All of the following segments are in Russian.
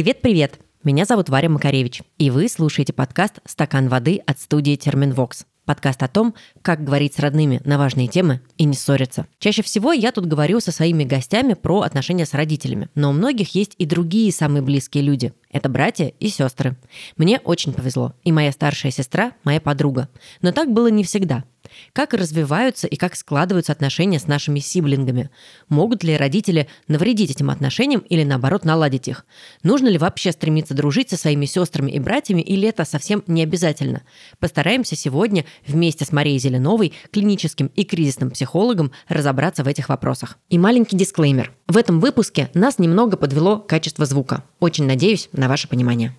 Привет-привет! Меня зовут Варя Макаревич, и вы слушаете подкаст «Стакан воды» от студии «Терминвокс». Подкаст о том, как говорить с родными на важные темы и не ссориться. Чаще всего я тут говорю со своими гостями про отношения с родителями, но у многих есть и другие самые близкие люди. Это братья и сестры. Мне очень повезло, и моя старшая сестра – моя подруга. Но так было не всегда. Как развиваются и как складываются отношения с нашими сиблингами? Могут ли родители навредить этим отношениям или наоборот наладить их? Нужно ли вообще стремиться дружить со своими сестрами и братьями или это совсем не обязательно? Постараемся сегодня вместе с Марией Зеленовой, клиническим и кризисным психологом, разобраться в этих вопросах. И маленький дисклеймер. В этом выпуске нас немного подвело качество звука. Очень надеюсь на ваше понимание.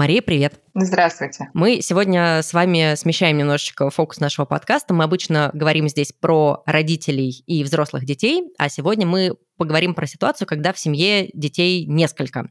Мария, привет. Здравствуйте. Мы сегодня с вами смещаем немножечко фокус нашего подкаста. Мы обычно говорим здесь про родителей и взрослых детей, а сегодня мы поговорим про ситуацию, когда в семье детей несколько.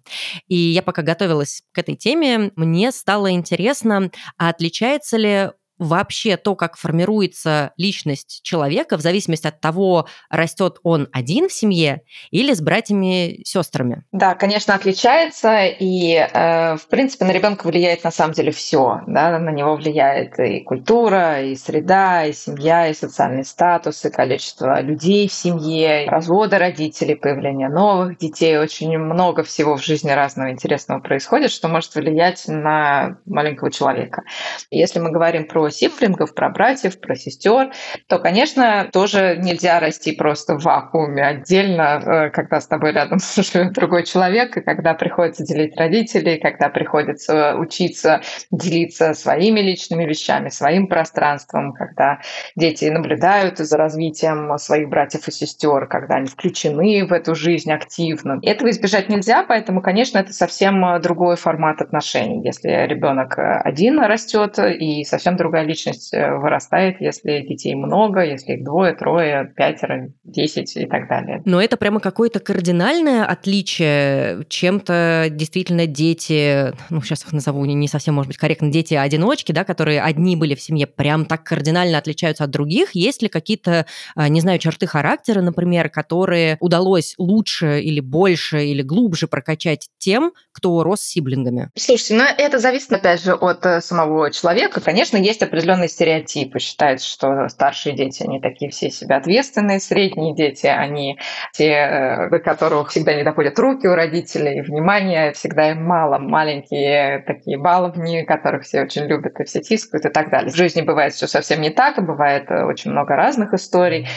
И я пока готовилась к этой теме, мне стало интересно, а отличается ли вообще то, как формируется личность человека, в зависимости от того, растет он один в семье или с братьями сестрами? Да, конечно, отличается, и э, в принципе на ребенка влияет на самом деле все, да, на него влияет и культура, и среда, и семья, и социальный статус, и количество людей в семье, разводы родителей, появление новых детей, очень много всего в жизни разного интересного происходит, что может влиять на маленького человека. Если мы говорим про сиблингов, про братьев, про сестер, то, конечно, тоже нельзя расти просто в вакууме отдельно, э, когда с тобой рядом живет другой человек, и когда приходится делить родителей, когда приходится учиться делиться своими личными вещами, своим пространством, когда дети наблюдают за развитием своих братьев и сестер, когда они включены в эту жизнь активно. Этого избежать нельзя, поэтому, конечно, это совсем другой формат отношений. Если ребенок один растет и совсем другая другая личность э, вырастает, если детей много, если их двое, трое, пятеро, десять и так далее. Но это прямо какое-то кардинальное отличие. Чем-то действительно дети, ну, сейчас их назову не совсем, может быть, корректно, дети-одиночки, да, которые одни были в семье, прям так кардинально отличаются от других. Есть ли какие-то, а, не знаю, черты характера, например, которые удалось лучше или больше или глубже прокачать тем, кто рос с сиблингами? Слушайте, ну это зависит, опять же, от э, самого человека. Конечно, есть определенные стереотипы. Считается, что старшие дети, они такие все себя ответственные, средние дети, они те, э, до которых всегда не доходят руки у родителей, внимания всегда им мало, маленькие такие баловни, которых все очень любят и все тискают и так далее. В жизни бывает все совсем не так, бывает э, очень много разных историй.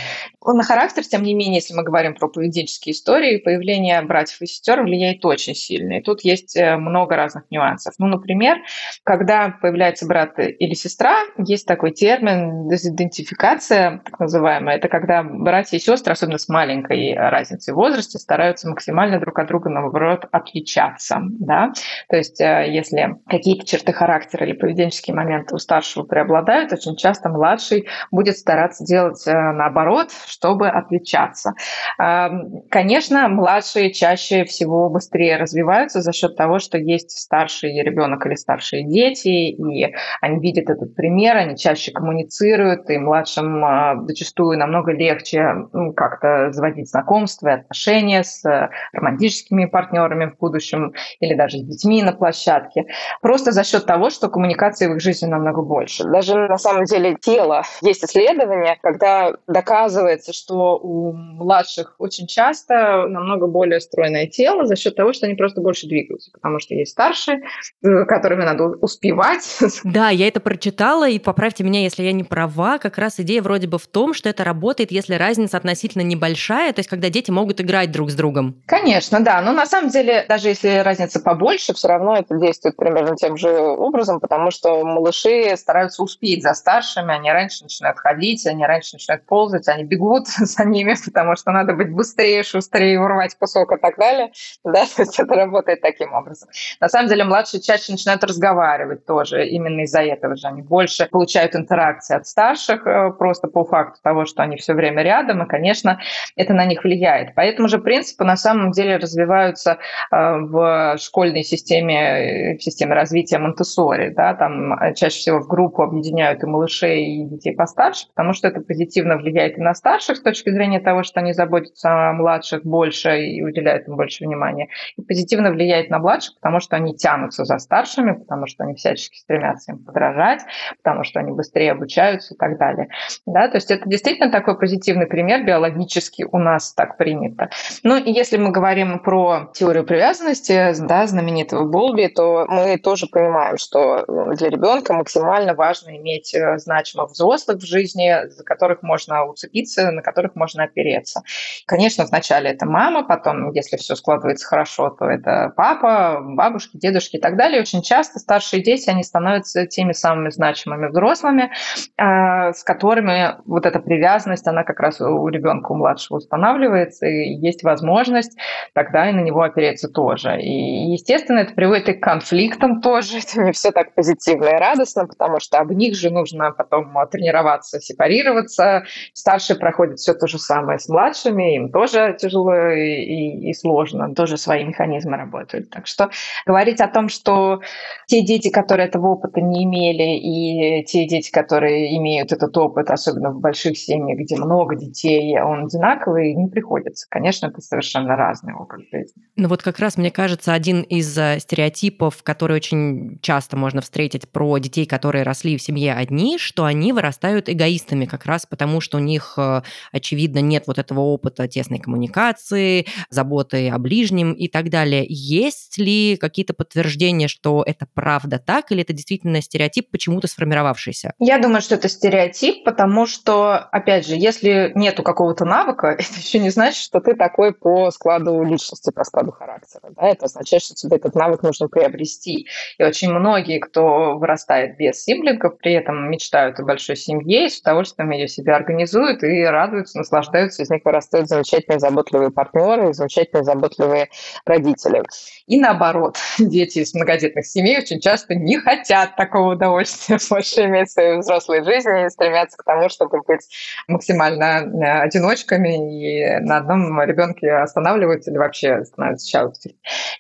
На характер, тем не менее, если мы говорим про поведенческие истории, появление братьев и сестер влияет очень сильно. И тут есть э, много разных нюансов. Ну, например, когда появляется брат или сестра, есть такой термин дезидентификация, так называемая. Это когда братья и сестры, особенно с маленькой разницей в возрасте, стараются максимально друг от друга, наоборот, отличаться. Да? То есть, э, если какие-то черты характера или поведенческие моменты у старшего преобладают, очень часто младший будет стараться делать э, наоборот, чтобы отличаться. Конечно, младшие чаще всего быстрее развиваются за счет того, что есть старший ребенок или старшие дети, и они видят этот пример они чаще коммуницируют, и младшим а, зачастую намного легче ну, как-то заводить знакомства и отношения с э, романтическими партнерами в будущем или даже с детьми на площадке. Просто за счет того, что коммуникации в их жизни намного больше. Даже на самом деле тело. Есть исследования, когда доказывается, что у младших очень часто намного более стройное тело за счет того, что они просто больше двигаются, потому что есть старшие, которыми надо успевать. Да, я это прочитала, читала, и поправьте меня, если я не права, как раз идея вроде бы в том, что это работает, если разница относительно небольшая, то есть когда дети могут играть друг с другом. Конечно, да. Но на самом деле, даже если разница побольше, все равно это действует примерно тем же образом, потому что малыши стараются успеть за старшими, они раньше начинают ходить, они раньше начинают ползать, они бегут за ними, потому что надо быть быстрее, шустрее, урвать кусок и так далее. Да, то есть это работает таким образом. На самом деле младшие чаще начинают разговаривать тоже, именно из-за этого же они больше больше получают интеракции от старших э, просто по факту того, что они все время рядом, и, конечно, это на них влияет. По этому же принципу на самом деле развиваются в школьной системе, в системе развития Монтессори. Да, там чаще всего в группу объединяют и малышей, и детей постарше, потому что это позитивно влияет и на старших с точки зрения того, что они заботятся о младших больше и уделяют им больше внимания, и позитивно влияет на младших, потому что они тянутся за старшими, потому что они всячески стремятся им подражать, потому что они быстрее обучаются и так далее. Да, то есть это действительно такой позитивный пример биологически у нас так принято. Ну и если мы говорим про теорию привязанности, да, знаменитого Болби, то мы тоже понимаем, что для ребенка максимально важно иметь э, значимых взрослых в жизни, за которых можно уцепиться, на которых можно опереться. Конечно, вначале это мама, потом, если все складывается хорошо, то это папа, бабушки, дедушки и так далее. Очень часто старшие дети, они становятся теми самыми значимыми взрослыми, а, с которыми вот эта привязанность, она как раз у ребенка, у младшего устанавливается, и есть возможность тогда и на него опереться тоже. И, естественно, это приводит и к конфликтам тоже. Это не все так позитивно и радостно, потому что об них же нужно потом тренироваться, сепарироваться. Старшие проходят все то же самое с младшими, им тоже тяжело и, и, и сложно, тоже свои механизмы работают. Так что говорить о том, что те дети, которые этого опыта не имели, и те дети, которые имеют этот опыт, особенно в больших семьях, где много детей, он одинаковый, не приходится. Конечно, это совершенно разный опыт жизни. Ну вот как раз, мне кажется, один из э, стереотипов, который очень часто можно встретить про детей, которые росли в семье одни, что они вырастают эгоистами как раз потому, что у них, э, очевидно, нет вот этого опыта тесной коммуникации, заботы о ближнем и так далее. Есть ли какие-то подтверждения, что это правда так, или это действительно стереотип, почему-то сформировавшийся? Я думаю, что это стереотип, потому что, опять же, если нету какого-то навыка, это еще не значит, что ты такой по складу личности, по складу характера. Да? Это означает, что тебе этот навык нужно приобрести. И очень многие, кто вырастает без сиблингов, при этом мечтают о большой семье и с удовольствием ее себе организуют и радуются, наслаждаются, из них вырастают замечательные заботливые партнеры и замечательные заботливые родители. И наоборот, дети из многодетных семей очень часто не хотят такого удовольствия больше иметь в своей взрослой жизни стремятся к тому, чтобы быть максимально э, одиночками и на одном ребенке останавливаются или вообще становятся child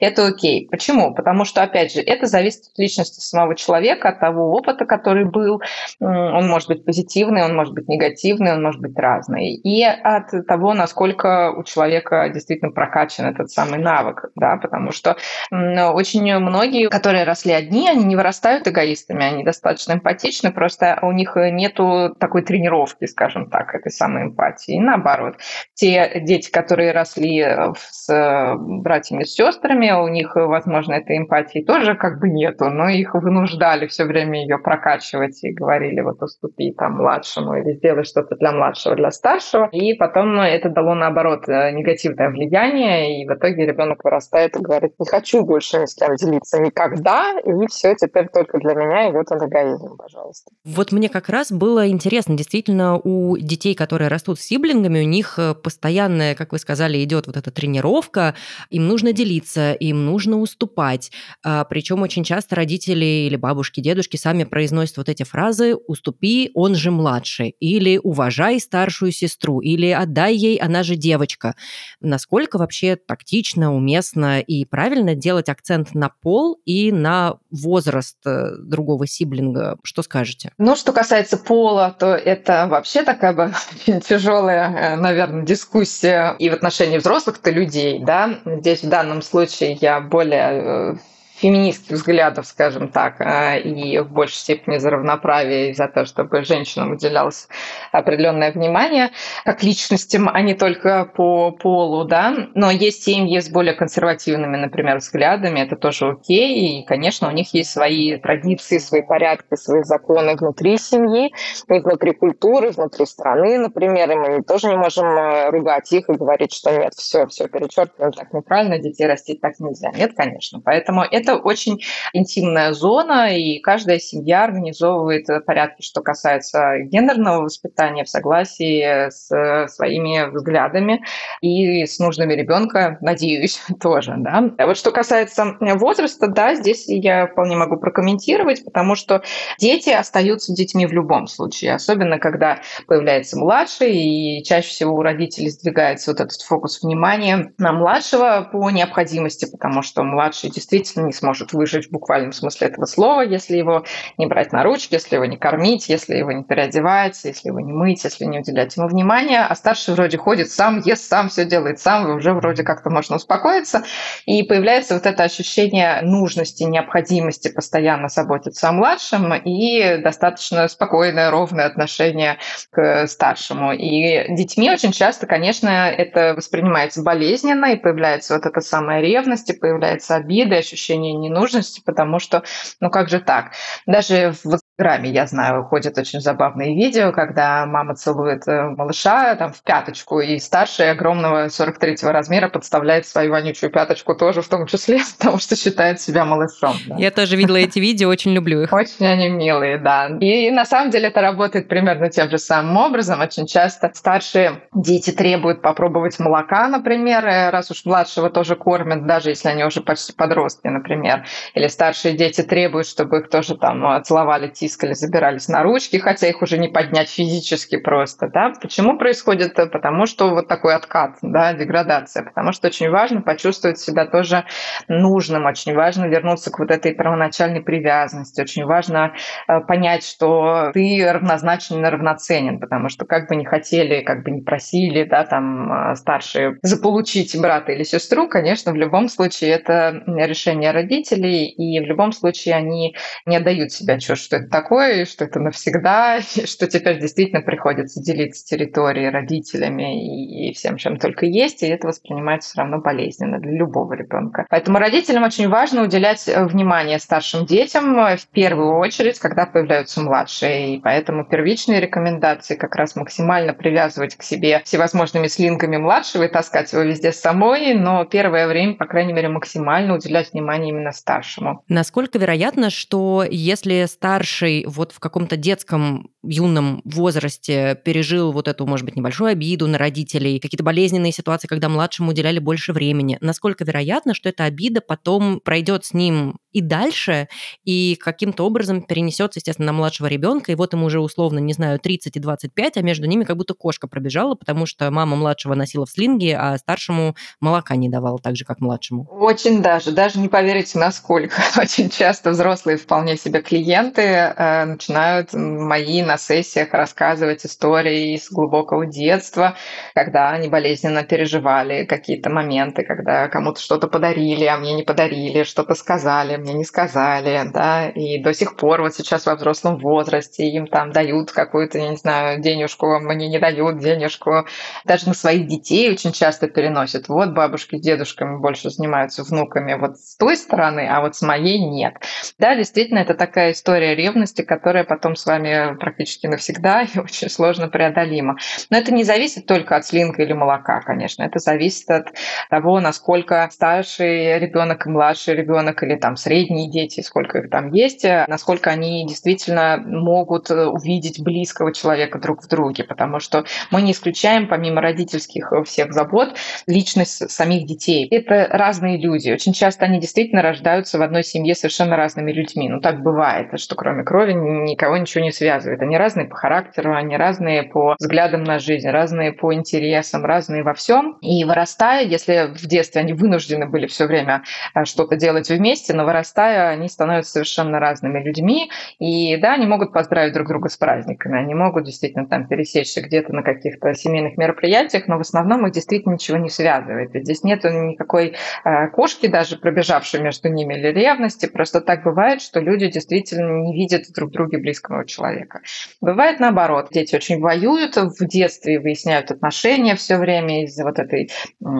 Это окей. Почему? Потому что, опять же, это зависит от личности самого человека, от того опыта, который был. Он может быть позитивный, он может быть негативный, он может быть разный. И от того, насколько у человека действительно прокачан этот самый навык, да, потому что очень многие, которые росли одни, они не вырастают эгоистами, они достаточно эмпатичны, просто у них нету такой тренировки, скажем так, этой самой эмпатии. И наоборот, те дети, которые росли с братьями и сестрами, у них, возможно, этой эмпатии тоже как бы нету, но их вынуждали все время ее прокачивать и говорили, вот уступи там младшему или сделай что-то для младшего, для старшего. И потом это дало, наоборот, негативное влияние, и в итоге ребенок вырастает и говорит, не хочу больше с кем делиться никогда, и все, теперь только для меня идет эгоизм, пожалуйста. Вот мне как раз было интересно, действительно, у детей, которые растут с сиблингами, у них э, постоянная, как вы сказали, идет вот эта тренировка, им нужно делиться, им нужно уступать. А, Причем очень часто родители или бабушки, дедушки сами произносят вот эти фразы «уступи, он же младший», или «уважай старшую сестру», или «отдай ей, она же девочка». Насколько вообще тактично, уместно и правильно делать акцент на пол и на возраст э, другого сиблинга? Что скажете? Ну, что касается пола, то это вообще такая бы тяжелая, э, наверное, дискуссия и в отношении взрослых-то людей, да. Здесь в данном случае я более э, феминистских взглядов, скажем так, а, и в большей степени за равноправие и за то, чтобы женщинам уделялось определенное внимание как личностям, а не только по полу, да. Но есть семьи с более консервативными, например, взглядами, это тоже окей, и, конечно, у них есть свои традиции, свои порядки, свои законы внутри семьи, внутри культуры, внутри страны, например, и мы тоже не можем э, ругать их и говорить, что нет, все, все перечеркиваем, так неправильно, детей растить так нельзя. Нет, конечно. Поэтому это это очень интимная зона, и каждая семья организовывает порядки, что касается гендерного воспитания в согласии с своими взглядами и с нужными ребенка, надеюсь, тоже. Да? А вот что касается возраста, да, здесь я вполне могу прокомментировать, потому что дети остаются детьми в любом случае, особенно когда появляется младший, и чаще всего у родителей сдвигается вот этот фокус внимания на младшего по необходимости, потому что младший действительно сможет выжить в буквальном смысле этого слова, если его не брать на ручки, если его не кормить, если его не переодевать, если его не мыть, если не уделять ему внимания, а старший вроде ходит сам, ест сам, все делает сам, уже вроде как-то можно успокоиться, и появляется вот это ощущение нужности, необходимости постоянно заботиться о младшем и достаточно спокойное, ровное отношение к старшему. И детьми очень часто, конечно, это воспринимается болезненно, и появляется вот эта самая ревность, и появляется обида, ощущение ненужности, потому что, ну как же так? Даже в Инстаграме, я знаю, ходят очень забавные видео, когда мама целует э, малыша там в пяточку, и старший огромного 43-го размера подставляет свою вонючую пяточку тоже в том числе, потому что считает себя малышом. Да. Я тоже видела эти видео, очень люблю их. Очень они милые, да. И на самом деле это работает примерно тем же самым образом. Очень часто старшие дети требуют попробовать молока, например, э, раз уж младшего тоже кормят, даже если они уже почти подростки, например. Или старшие дети требуют, чтобы их тоже там э, целовали тискали, забирались на ручки, хотя их уже не поднять физически просто. Да? Почему происходит? Потому что вот такой откат, да, деградация. Потому что очень важно почувствовать себя тоже нужным, очень важно вернуться к вот этой первоначальной привязанности, очень важно э, понять, что ты равнозначен и равноценен, потому что как бы не хотели, как бы не просили, да, там э, старшие заполучить брата или сестру, конечно, в любом случае это решение родителей, и в любом случае они не отдают себя чувству, что это такое, что это навсегда, что теперь действительно приходится делиться территорией родителями и всем, чем только есть, и это воспринимается все равно болезненно для любого ребенка. Поэтому родителям очень важно уделять э, внимание старшим детям э, в первую очередь, когда появляются младшие. И поэтому первичные рекомендации как раз максимально привязывать к себе всевозможными слинками младшего и таскать его везде с самой, но первое время, по крайней мере, максимально уделять внимание именно старшему. Насколько вероятно, что если старший старший вот в каком-то детском юном возрасте пережил вот эту, может быть, небольшую обиду на родителей, какие-то болезненные ситуации, когда младшему уделяли больше времени, насколько вероятно, что эта обида потом пройдет с ним и дальше, и каким-то образом перенесется, естественно, на младшего ребенка, и вот ему уже условно, не знаю, 30 и 25, а между ними как будто кошка пробежала, потому что мама младшего носила в слинге, а старшему молока не давала, так же, как младшему. Очень даже, даже не поверите, насколько. Очень часто взрослые вполне себе клиенты э, начинают мои на сессиях рассказывать истории из глубокого детства, когда они болезненно переживали какие-то моменты, когда кому-то что-то подарили, а мне не подарили, что-то сказали, мне не сказали, да, и до сих пор вот сейчас во взрослом возрасте им там дают какую-то, я не знаю, денежку, мне не дают денежку. Даже на своих детей очень часто переносят. Вот бабушки с дедушками больше занимаются внуками вот с той стороны, а вот с моей нет. Да, действительно, это такая история ревности, которая потом с вами практически навсегда и очень сложно преодолима. Но это не зависит только от слинка или молока, конечно. Это зависит от того, насколько старший ребенок и младший ребенок или там средние дети, сколько их там есть, насколько они действительно могут э, увидеть близкого человека друг в друге, потому что мы не исключаем, помимо родительских э, всех забот, личность самих детей. Это разные люди. Очень часто они действительно рождаются в одной семье совершенно разными людьми. Ну, так бывает, что кроме крови никого ничего не связывает. Они разные по характеру, они разные по взглядам на жизнь, разные по интересам, разные во всем. И вырастая, если в детстве они вынуждены были все время что-то делать вместе, но вырастая вырастая, они становятся совершенно разными людьми. И да, они могут поздравить друг друга с праздниками, они могут действительно там пересечься где-то на каких-то семейных мероприятиях, но в основном их действительно ничего не связывает. И здесь нет никакой э, кошки даже пробежавшей между ними или ревности. Просто так бывает, что люди действительно не видят видят друг в друге близкого человека. Бывает наоборот. Дети очень воюют в детстве, выясняют отношения все время из-за вот этой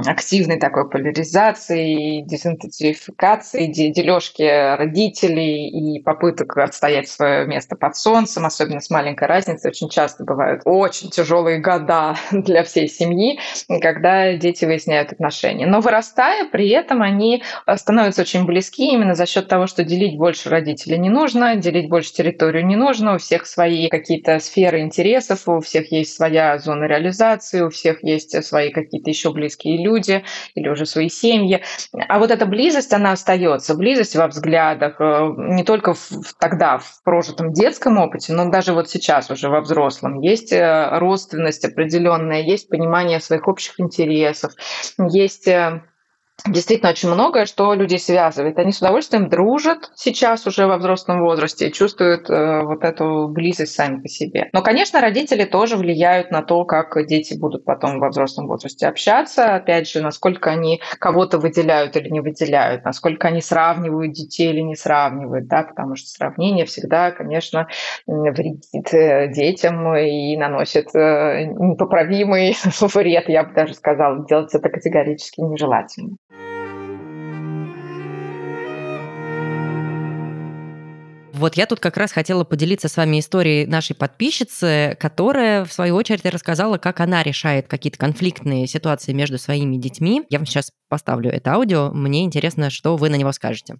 активной такой поляризации, дезинтенсификации, дележки родителей и попыток отстоять свое место под солнцем, особенно с маленькой разницей. Очень часто бывают очень тяжелые года для всей семьи, когда дети выясняют отношения. Но вырастая, при этом они становятся очень близки именно за счет того, что делить больше родителей не нужно, делить больше территорию не нужно, у всех свои какие-то сферы интересов, у всех есть своя зона реализации, у всех есть свои какие-то еще близкие люди или уже свои семьи. А вот эта близость, она остается. Близость во взглядах, э, не только в, тогда, в прожитом детском опыте, но даже вот сейчас уже во взрослом. Есть э, родственность определенная, есть понимание своих общих интересов, есть э, действительно очень многое, что людей связывает. Они с удовольствием дружат сейчас уже во взрослом возрасте чувствуют э, вот эту близость сами по себе. Но, конечно, родители тоже влияют на то, как дети будут потом во взрослом возрасте общаться. Опять же, насколько они кого-то выделяют или не выделяют, насколько они сравнивают детей или не сравнивают, да, потому что сравнение всегда, конечно, вредит э, детям и наносит э, непоправимый вред, я бы даже сказала. Делать это категорически нежелательно. Вот я тут как раз хотела поделиться с вами историей нашей подписчицы, которая, в свою очередь, рассказала, как она решает какие-то конфликтные ситуации между своими детьми. Я вам сейчас поставлю это аудио. Мне интересно, что вы на него скажете.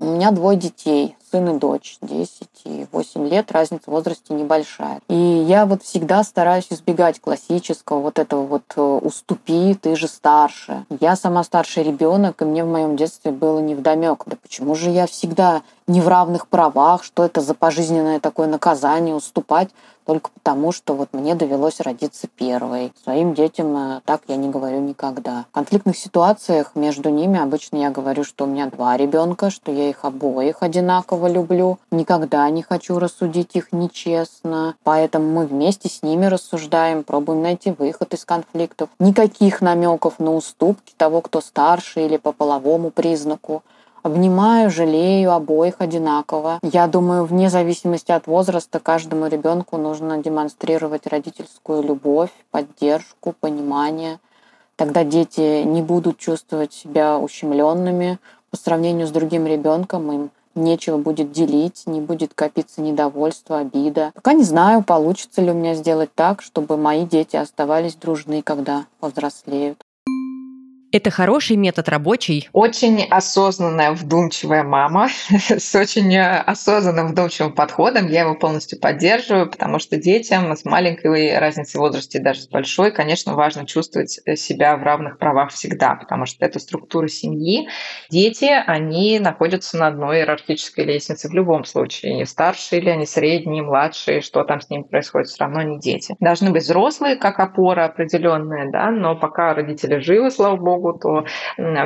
У меня двое детей, сын и дочь, 10 и 8 лет, разница в возрасте небольшая. И я вот всегда стараюсь избегать классического вот этого вот э, «уступи, ты же старше». Я сама старший ребенок, и мне в моем детстве было невдомек. Да почему же я всегда не в равных правах, что это за пожизненное такое наказание уступать только потому, что вот мне довелось родиться первой. Своим детям э, так я не говорю никогда. В конфликтных ситуациях между ними обычно я говорю, что у меня два ребенка, что я их обоих одинаково люблю. Никогда не хочу рассудить их нечестно. Поэтому мы вместе с ними рассуждаем, пробуем найти выход из конфликтов. Никаких намеков на уступки того, кто старше или по половому признаку. Обнимаю, жалею обоих одинаково. Я думаю, вне зависимости от возраста, каждому ребенку нужно демонстрировать родительскую любовь, поддержку, понимание. Тогда дети не будут чувствовать себя ущемленными по сравнению с другим ребенком. Им нечего будет делить, не будет копиться недовольство, обида. Пока не знаю, получится ли у меня сделать так, чтобы мои дети оставались дружны, когда повзрослеют. Это хороший метод рабочий. Очень осознанная, вдумчивая мама с очень осознанным, вдумчивым подходом. Я его полностью поддерживаю, потому что детям с маленькой разницей в возрасте, даже с большой, конечно, важно чувствовать себя в равных правах всегда, потому что это структура семьи. Дети, они находятся на одной иерархической лестнице в любом случае. Не старшие или они средние, младшие, что там с ними происходит, все равно не дети. Должны быть взрослые, как опора определенная, да, но пока родители живы, слава богу, могут, то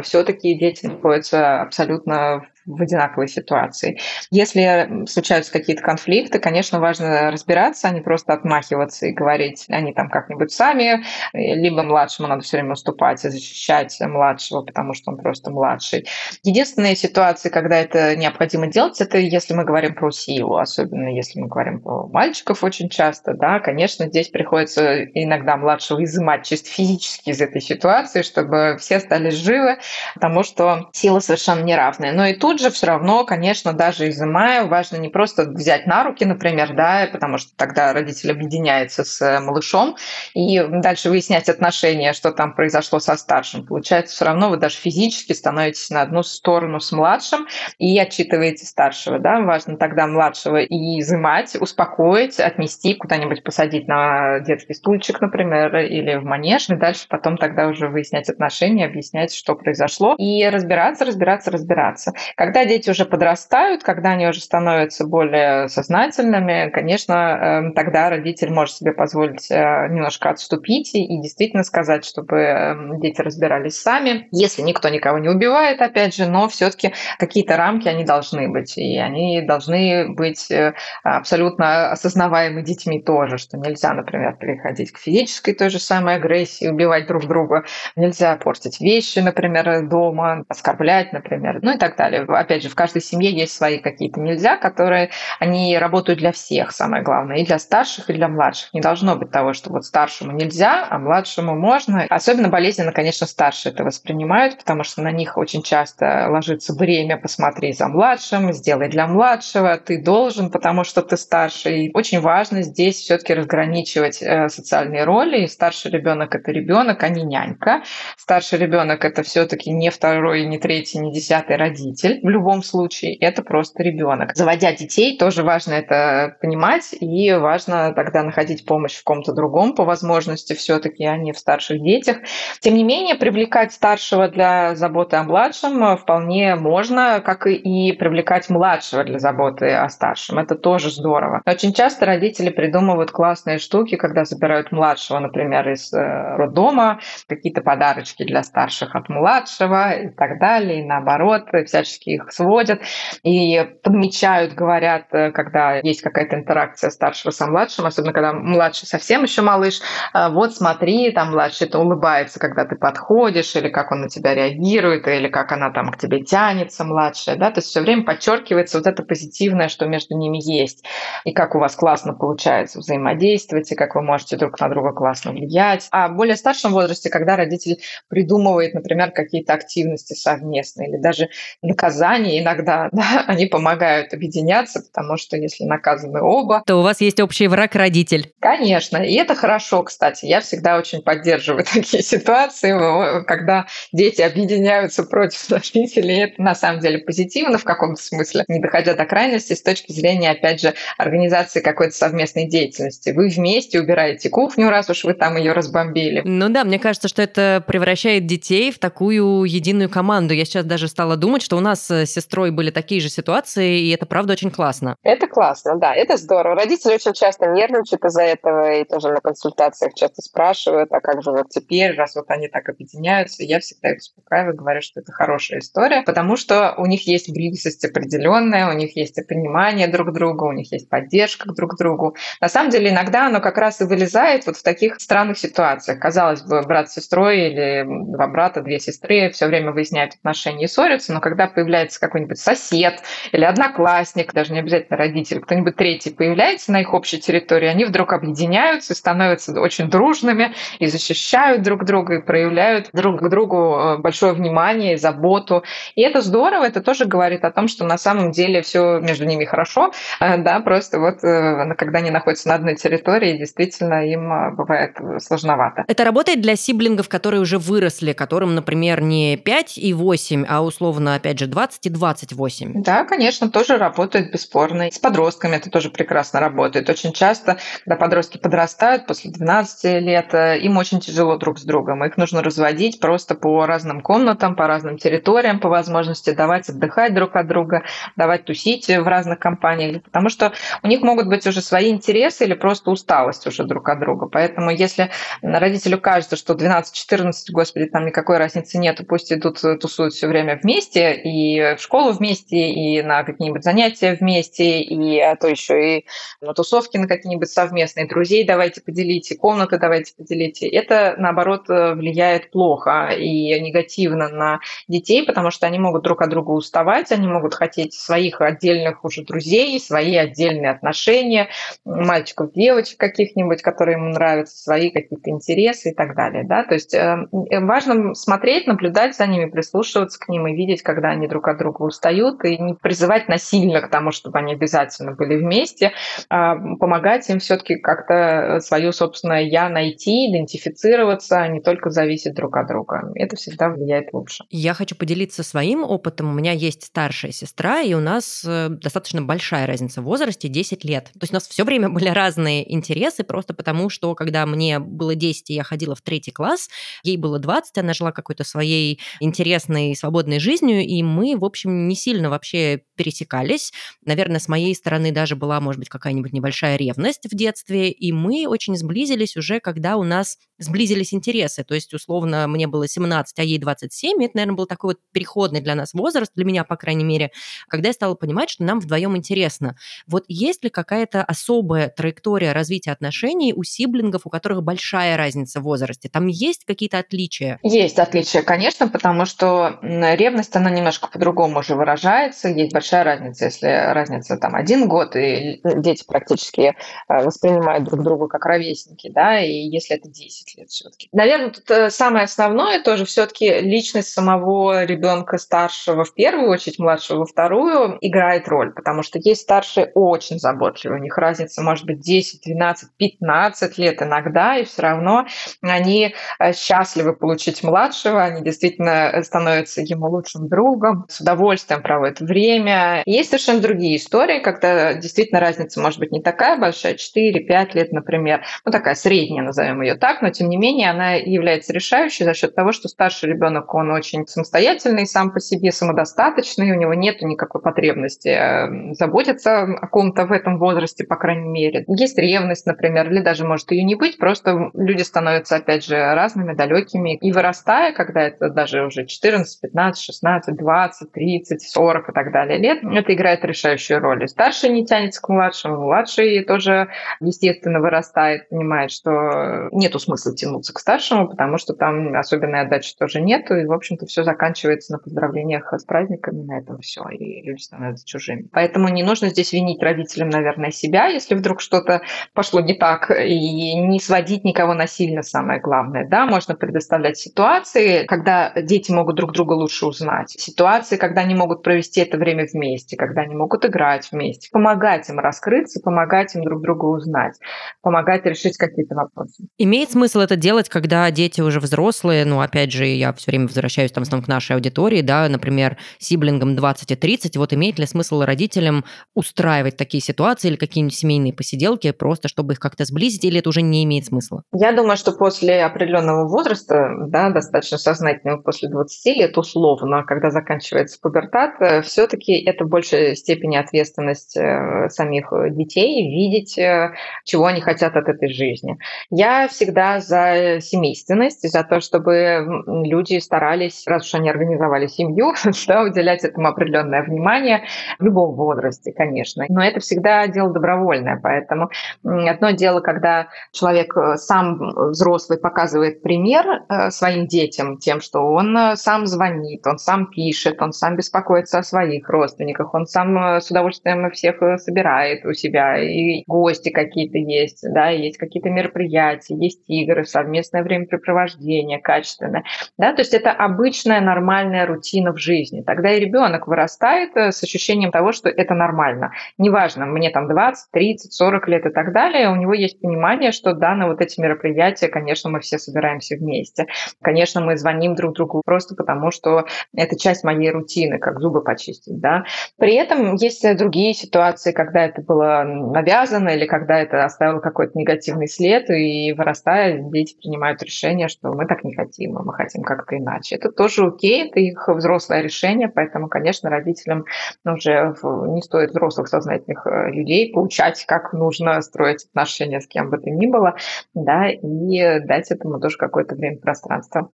все-таки дети находятся абсолютно в одинаковой ситуации. Если случаются какие-то конфликты, конечно, важно разбираться, а не просто отмахиваться и говорить, они там как-нибудь сами, либо младшему надо все время уступать и защищать младшего, потому что он просто младший. Единственные ситуации, когда это необходимо делать, это если мы говорим про силу, особенно если мы говорим про мальчиков очень часто, да, конечно, здесь приходится иногда младшего изымать чисто физически из этой ситуации, чтобы все стали живы, потому что сила совершенно неравная. Но и тут тут же все равно, конечно, даже изымая, важно не просто взять на руки, например, да, потому что тогда родитель объединяется с э, малышом, и дальше выяснять отношения, что там произошло со старшим. Получается, все равно вы даже физически становитесь на одну сторону с младшим и отчитываете старшего, да, важно тогда младшего и изымать, успокоить, отнести куда-нибудь посадить на детский стульчик, например, или в манеж, и дальше потом тогда уже выяснять отношения, объяснять, что произошло, и разбираться, разбираться, разбираться. Когда дети уже подрастают, когда они уже становятся более сознательными, конечно, эм, тогда родитель может себе позволить э, немножко отступить и действительно сказать, чтобы эм, дети разбирались сами. Если никто никого не убивает, опять же, но все-таки какие-то рамки они должны быть, и они должны быть э, абсолютно осознаваемы детьми тоже, что нельзя, например, переходить к физической той же самой агрессии, убивать друг друга, нельзя портить вещи, например, дома, оскорблять, например, ну и так далее опять же, в каждой семье есть свои какие-то нельзя, которые они работают для всех, самое главное, и для старших, и для младших. Не должно быть того, что вот старшему нельзя, а младшему можно. Особенно болезненно, конечно, старшие это воспринимают, потому что на них очень часто ложится бремя «посмотри за младшим», «сделай для младшего», «ты должен, потому что ты старше». И очень важно здесь все-таки разграничивать э, социальные роли. И старший ребенок это ребенок, а не нянька. Старший ребенок это все-таки не второй, не третий, не десятый родитель. В любом случае, это просто ребенок. Заводя детей, тоже важно это понимать, и важно тогда находить помощь в ком-то другом по возможности все-таки, а не в старших детях. Тем не менее, привлекать старшего для заботы о младшем вполне можно, как и привлекать младшего для заботы о старшем. Это тоже здорово. Очень часто родители придумывают классные штуки, когда забирают младшего, например, из э, роддома, какие-то подарочки для старших от младшего и так далее, и наоборот, всячески их сводят и подмечают, говорят, э, когда есть какая-то интеракция старшего со младшим, особенно когда младший совсем еще малыш, «А вот смотри, там младший это улыбается, когда ты подходишь, или как он на тебя реагирует, или как она там к тебе тянется, младшая, да, то есть все время подчеркивается вот это позитивное, что между ними есть, и как у вас классно получается взаимодействовать, и как вы можете друг на друга классно влиять. А в более старшем возрасте, когда родитель придумывает, например, какие-то активности совместные, или даже наказания иногда, да, они помогают объединяться, потому что если наказаны оба... То у вас есть общий враг родитель. Конечно, и это хорошо, кстати. Я всегда очень поддерживаю такие ситуации, когда дети объединяются против родителей. Это на самом деле позитивно в каком-то смысле, не доходя до крайности с точки зрения, опять же, организации какой-то совместной деятельности. Вы вместе убираете кухню, раз уж вы там ее разбомбили. Ну да, мне кажется, что это превращает детей в такую единую команду. Я сейчас даже стала думать, что у нас с сестрой были такие же ситуации, и это правда очень классно. Это классно, да, это здорово. Родители очень часто нервничают из-за этого, и тоже на консультациях часто спрашивают, а как же вот теперь, раз вот они так объединяются, я всегда их успокаиваю, говорю, что это хорошая история, потому что у них есть близость определенная, у них есть понимание друг друга, у них есть поддержка друг другу. На самом деле иногда оно как раз и вылезает вот в таких странных ситуациях. Казалось бы, брат с сестрой или два брата, две сестры все время выясняют отношения и ссорятся, но когда появляется какой-нибудь сосед или одноклассник, даже не обязательно родитель, кто-нибудь третий появляется на их общей территории, они вдруг объединяются становятся очень дружными и защищают друг друга и проявляют друг к другу э, большое внимание и заботу. И это здорово, это тоже говорит о том, что на самом деле все между ними хорошо, э, да, просто вот э, когда они находятся на одной территории, действительно им бывает сложновато. Это работает для сиблингов, которые уже выросли, которым, например, не 5 и 8, а условно, опять же, 20 и 28. Да, конечно, тоже работает бесспорно. С подростками это тоже прекрасно работает. Очень часто, когда подростки подрастают после 12 лет, им очень тяжело друг с другом. Их нужно разводить просто по разным комнатам, по разным территориям, по возможности давать отдыхать друг от друга, давать тусить в разных компаниях, потому что у них могут быть уже свои интересы или просто усталость уже друг от друга. Поэтому если родителю кажется, что 12-14, господи, там никакой разницы нет, пусть идут тусуют все время вместе, и в школу вместе, и на какие-нибудь занятия вместе, и а то еще и на тусовки на какие-нибудь совместные, друзей давайте поделите, комнаты давайте поделите. Это, наоборот, влияет плохо и негативно на детей, потому что они могут друг от друга уставать, они могут хотеть своих отдельных уже друзей, свои отдельные отношения, мальчиков, девочек каких-нибудь, которые ему нравятся, свои какие-то интересы и так далее. Да? То есть э, важно смотреть, наблюдать за ними, прислушиваться к ним и видеть, когда они друг от друга устают, и не призывать насильно к тому, чтобы они обязательно были вместе, а помогать им все-таки как-то свое собственное я найти, идентифицироваться, а не только зависеть друг от друга. Это всегда влияет лучше. Я хочу поделиться своим опытом. У меня есть старшая сестра, и у нас э, достаточно большая разница в возрасте, 10 лет. То есть у нас все время были разные интересы, просто потому что, когда мне было 10, и я ходила в третий класс, ей было 20, она жила какой-то своей интересной, свободной жизнью, и мы, в общем, не сильно вообще пересекались. Наверное, с моей стороны даже была, может быть, какая-нибудь небольшая ревность в детстве, и мы очень сблизились уже, когда у нас сблизились интересы. То есть, условно, мне было 17, а ей 27. Это, наверное, был такой вот переходный для нас возраст, для меня, по крайней мере, когда я стала понимать, что нам вдвоем интересно. Вот есть ли какая-то особая траектория развития отношений у сиблингов, у которых большая разница в возрасте? Там есть какие-то отличия? Есть отличия, конечно, потому что ревность, она немножко по-другому уже выражается. Есть большая разница, если разница там один год, и дети практически э, воспринимают друг друга как ровесники, да, и если это 10 лет все-таки. Наверное, тут э, самое основное тоже все-таки личность самого ребенка старшего в первую очередь, младшего во вторую играет роль, потому что есть старшие очень заботливые, у них разница может быть 10, 12, 15 лет иногда, и все равно они э, счастливы получить младшего, они действительно становятся ему лучшим другом, с удовольствием проводят время. Есть совершенно другие истории, когда действительно разница может быть не такая большая, 4-5 лет, например, ну такая средняя, назовем ее так, но тем не менее она является решающей за счет того, что старший ребенок, он очень самостоятельный сам по себе, самодостаточный, у него нет никакой потребности э, заботиться о ком-то в этом возрасте, по крайней мере. Есть ревность, например, или даже может ее не быть, просто люди становятся, опять же, разными, далекими. И вырастая, когда это даже уже 14, 15, 16, 20, 30, 40 и так далее лет, это играет решающую роль. И старший не тянется к младшему, младший тоже, естественно, вырастает, понимает, что нету смысла тянуться к старшему, потому что там особенной отдачи тоже нету, и, в общем-то, все заканчивается на поздравлениях с праздниками, на этом все, и люди становятся чужими. Поэтому не нужно здесь винить родителям, наверное, себя, если вдруг что-то пошло не так, и не сводить никого насильно, самое главное. Да, можно предоставлять ситуации, когда дети могут друг друга лучше узнать, ситуации, когда они могут провести это время вместе, когда они могут играть вместе, помогать им раскрыться, помогать им друг друга узнать, помогать решить какие-то вопросы. Имеет смысл это делать, когда дети уже взрослые, ну, опять же, я все время возвращаюсь там к нашей аудитории, да, например, сиблингам 20 и 30, вот имеет ли смысл родителям устраивать такие ситуации или какие-нибудь семейные посиделки, просто чтобы их как-то сблизить, или это уже не имеет смысла? Я думаю, что после определенного возраста, да, достаточно сознательного, после 20 лет условно, когда заканчивается пубертат, э, все-таки это в большей степени ответственность э, самих детей видеть, э, чего они хотят от этой жизни. Я всегда за семейственность, за то, чтобы люди старались, раз уж они организовали семью, да, уделять этому определенное внимание в любом возрасте, конечно. Но это всегда дело добровольное, поэтому одно дело, когда человек э, сам взрослый показывает пример э, своим детям тем, что он э, сам звонит, он сам пишет, он сам беспокоится о своих родственниках, он сам с удовольствием всех собирает у себя, и гости какие-то есть, да, есть какие-то мероприятия, есть игры, совместное времяпрепровождение качественное, да, то есть это обычная нормальная рутина в жизни. Тогда и ребенок вырастает с ощущением того, что это нормально. Неважно, мне там 20, 30, 40 лет и так далее, у него есть понимание, что да, на вот эти мероприятия, конечно, мы все собираемся вместе. Конечно, мы звоним друг другу просто потому, что это часть моей рутины, как зубы почистить, да. При этом есть другие ситуации, когда это было навязано или когда это оставило какой-то негативный след, и вырастая, дети принимают решение, что мы так не хотим, мы хотим как-то иначе. Это тоже окей, это их взрослое решение, поэтому, конечно, родителям уже не стоит взрослых сознательных э, людей поучать, как нужно строить отношения с кем бы то ни было, да, и дать этому тоже какое-то время пространство.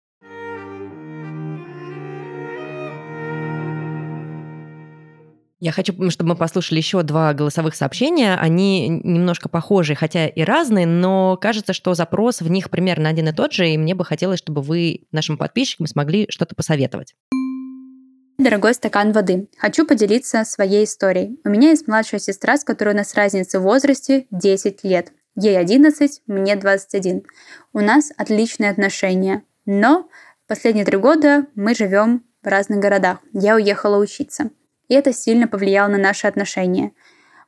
Я хочу, чтобы мы послушали еще два голосовых сообщения. Они немножко похожи, хотя и разные, но кажется, что запрос в них примерно один и тот же, и мне бы хотелось, чтобы вы нашим подписчикам смогли что-то посоветовать. Дорогой стакан воды. Хочу поделиться своей историей. У меня есть младшая сестра, с которой у нас разница в возрасте 10 лет. Ей 11, мне 21. У нас отличные отношения. Но последние три года мы живем в разных городах. Я уехала учиться и это сильно повлияло на наши отношения.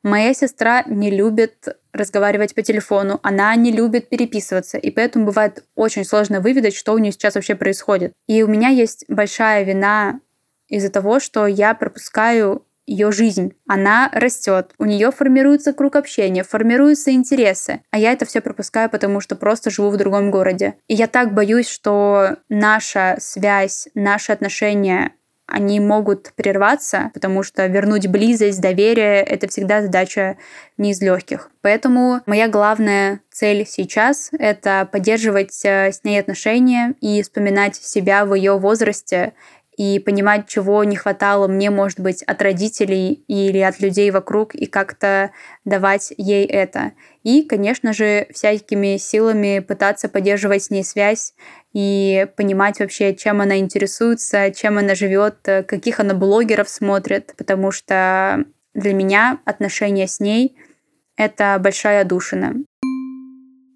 Моя сестра не любит разговаривать по телефону, она не любит переписываться, и поэтому бывает очень сложно выведать, что у нее сейчас вообще происходит. И у меня есть большая вина из-за того, что я пропускаю ее жизнь. Она растет, у нее формируется круг общения, формируются интересы, а я это все пропускаю, потому что просто живу в другом городе. И я так боюсь, что наша связь, наши отношения они могут прерваться, потому что вернуть близость, доверие — это всегда задача не из легких. Поэтому моя главная цель сейчас — это поддерживать э, с ней отношения и вспоминать себя в ее возрасте и понимать, чего не хватало мне, может быть, от родителей или от людей вокруг, и как-то давать ей это. И, конечно же, всякими силами пытаться поддерживать с ней связь и понимать вообще, чем она интересуется, чем она живет, каких она блогеров смотрит, потому что для меня отношения с ней — это большая отдушина.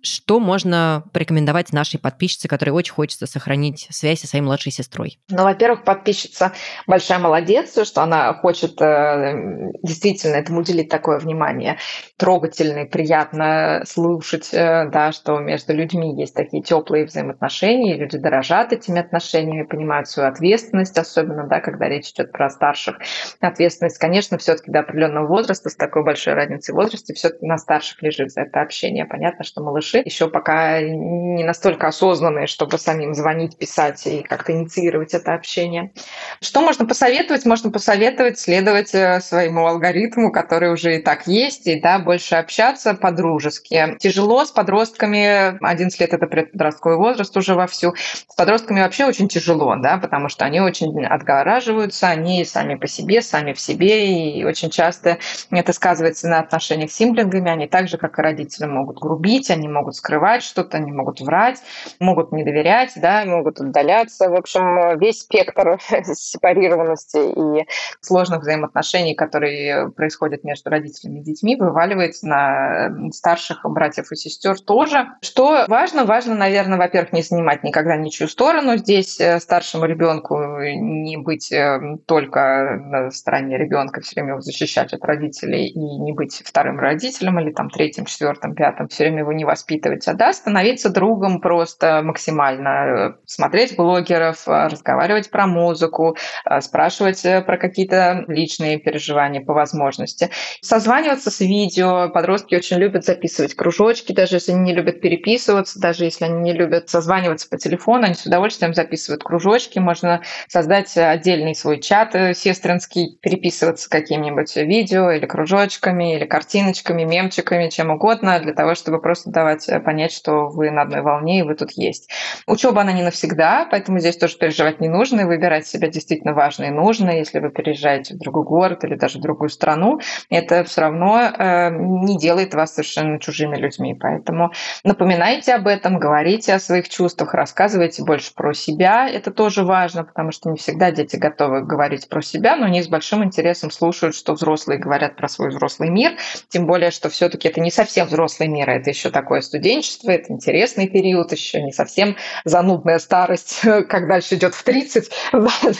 Что можно порекомендовать нашей подписчице, которой очень хочется сохранить связь со своей младшей сестрой? Ну, во-первых, подписчица большая молодец, что она хочет э, действительно этому уделить такое внимание. Трогательно и приятно слушать, э, да, что между людьми есть такие теплые взаимоотношения, люди дорожат этими отношениями, понимают свою ответственность, особенно, да, когда речь идет про старших. Ответственность, конечно, все-таки до определенного возраста, с такой большой разницей в возрасте, все-таки на старших лежит за это общение. Понятно, что малыши малыши еще пока не настолько осознанные, чтобы самим звонить, писать и как-то инициировать это общение. Что можно посоветовать? Можно посоветовать следовать э, своему алгоритму, который уже и так есть, и да, больше общаться по-дружески. Тяжело с подростками, 11 лет это предподростковый возраст уже вовсю, с подростками вообще очень тяжело, да, потому что они очень отгораживаются, они сами по себе, сами в себе, и очень часто это сказывается на отношениях с симблингами, они так же, как и родители, могут грубить, они могут скрывать что-то, они могут врать, могут не доверять, да, могут отдаляться. В общем, весь спектр сепарированности и сложных взаимоотношений, которые происходят между родителями и детьми, вываливается на старших братьев и сестер тоже. Что важно? Важно, наверное, во-первых, не занимать никогда ничью сторону. Здесь э, старшему ребенку не быть э, только на стороне ребенка, все время его защищать от родителей и не быть вторым родителем или там третьим, четвертым, пятым, все время его не воспитывать воспитывать, а да, становиться другом просто максимально, смотреть блогеров, разговаривать про музыку, спрашивать э, про какие-то личные переживания по возможности. Созваниваться с видео. Подростки очень любят записывать кружочки, даже если они не любят переписываться, даже если они не любят созваниваться по телефону, они с удовольствием записывают кружочки. Можно создать отдельный свой чат э, сестринский, переписываться каким-нибудь видео или кружочками, или картиночками, мемчиками, чем угодно, для того, чтобы просто давать давать э, понять, что вы на одной волне и вы тут есть. Учеба, она не навсегда, поэтому здесь тоже переживать не нужно, и выбирать себя действительно важно и нужно. Если вы переезжаете в другой город или даже в другую страну, это все равно э, не делает вас совершенно чужими людьми. Поэтому напоминайте об этом, говорите о своих чувствах, рассказывайте больше про себя. Это тоже важно, потому что не всегда дети готовы говорить про себя, но они с большим интересом слушают, что взрослые говорят про свой взрослый мир. Тем более, что все-таки это не совсем взрослый мир, а это еще такой студенчество, это интересный период, еще не совсем занудная старость, как дальше идет в 30,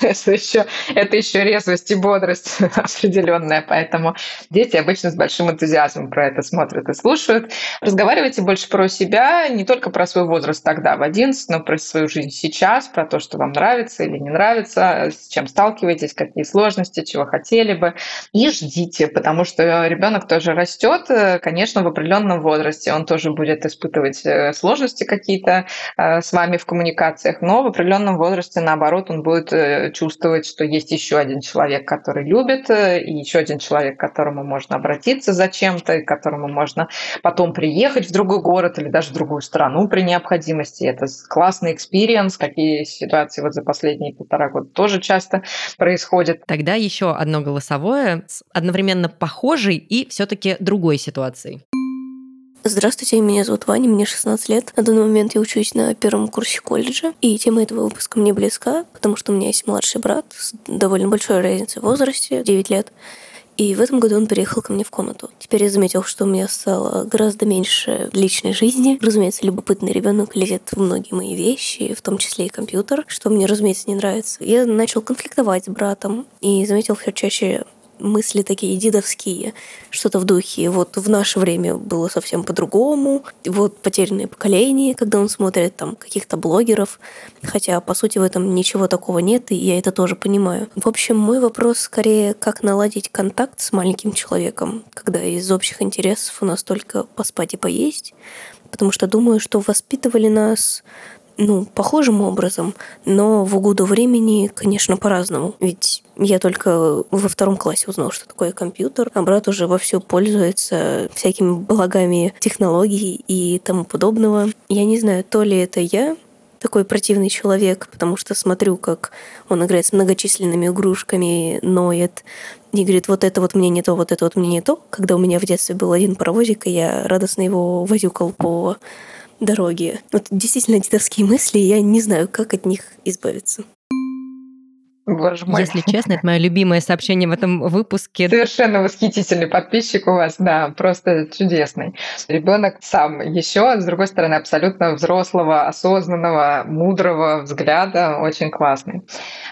это еще, это еще резвость и бодрость определенная, поэтому дети обычно с большим энтузиазмом про это смотрят и слушают. Разговаривайте больше про себя, не только про свой возраст тогда, в 11, но про свою жизнь сейчас, про то, что вам нравится или не нравится, с чем сталкиваетесь, какие сложности, чего хотели бы. И ждите, потому что ребенок тоже растет, конечно, в определенном возрасте, он тоже будет будет испытывать э, сложности какие-то э, с вами в коммуникациях, но в определенном возрасте, наоборот, он будет э, чувствовать, что есть еще один человек, который любит, и еще один человек, к которому можно обратиться за чем-то, к которому можно потом приехать в другой город или даже в другую страну при необходимости. Это классный experience. Какие ситуации вот за последние полтора года тоже часто происходят. Тогда еще одно голосовое с одновременно похожей и все-таки другой ситуацией. Здравствуйте, меня зовут Ваня, мне 16 лет. На данный момент я учусь на первом курсе колледжа, и тема этого выпуска мне близка, потому что у меня есть младший брат с довольно большой разницей в возрасте, 9 лет. И в этом году он переехал ко мне в комнату. Теперь я заметил, что у меня стало гораздо меньше личной жизни. Разумеется, любопытный ребенок лезет в многие мои вещи, в том числе и компьютер, что мне, разумеется, не нравится. Я начал конфликтовать с братом и заметил все чаще мысли такие дедовские, что-то в духе. Вот в наше время было совсем по-другому. Вот потерянное поколение, когда он смотрит там каких-то блогеров. Хотя, по сути, в этом ничего такого нет, и я это тоже понимаю. В общем, мой вопрос скорее, как наладить контакт с маленьким человеком, когда из общих интересов у нас только поспать и поесть. Потому что думаю, что воспитывали нас ну, похожим образом, но в угоду времени, конечно, по-разному. Ведь я только во втором классе узнал, что такое компьютер, а брат уже вовсю пользуется всякими благами технологий и тому подобного. Я не знаю, то ли это я, такой противный человек, потому что смотрю, как он играет с многочисленными игрушками, ноет, и говорит, вот это вот мне не то, вот это вот мне не то. Когда у меня в детстве был один паровозик, и я радостно его возюкал по дороге. Вот действительно дедовские мысли, я не знаю, как от них избавиться. Боже мой. Если честно, это мое любимое сообщение в этом выпуске. Совершенно восхитительный подписчик у вас, да, просто чудесный. Ребенок сам еще, с другой стороны, абсолютно взрослого, осознанного, мудрого взгляда, очень классный.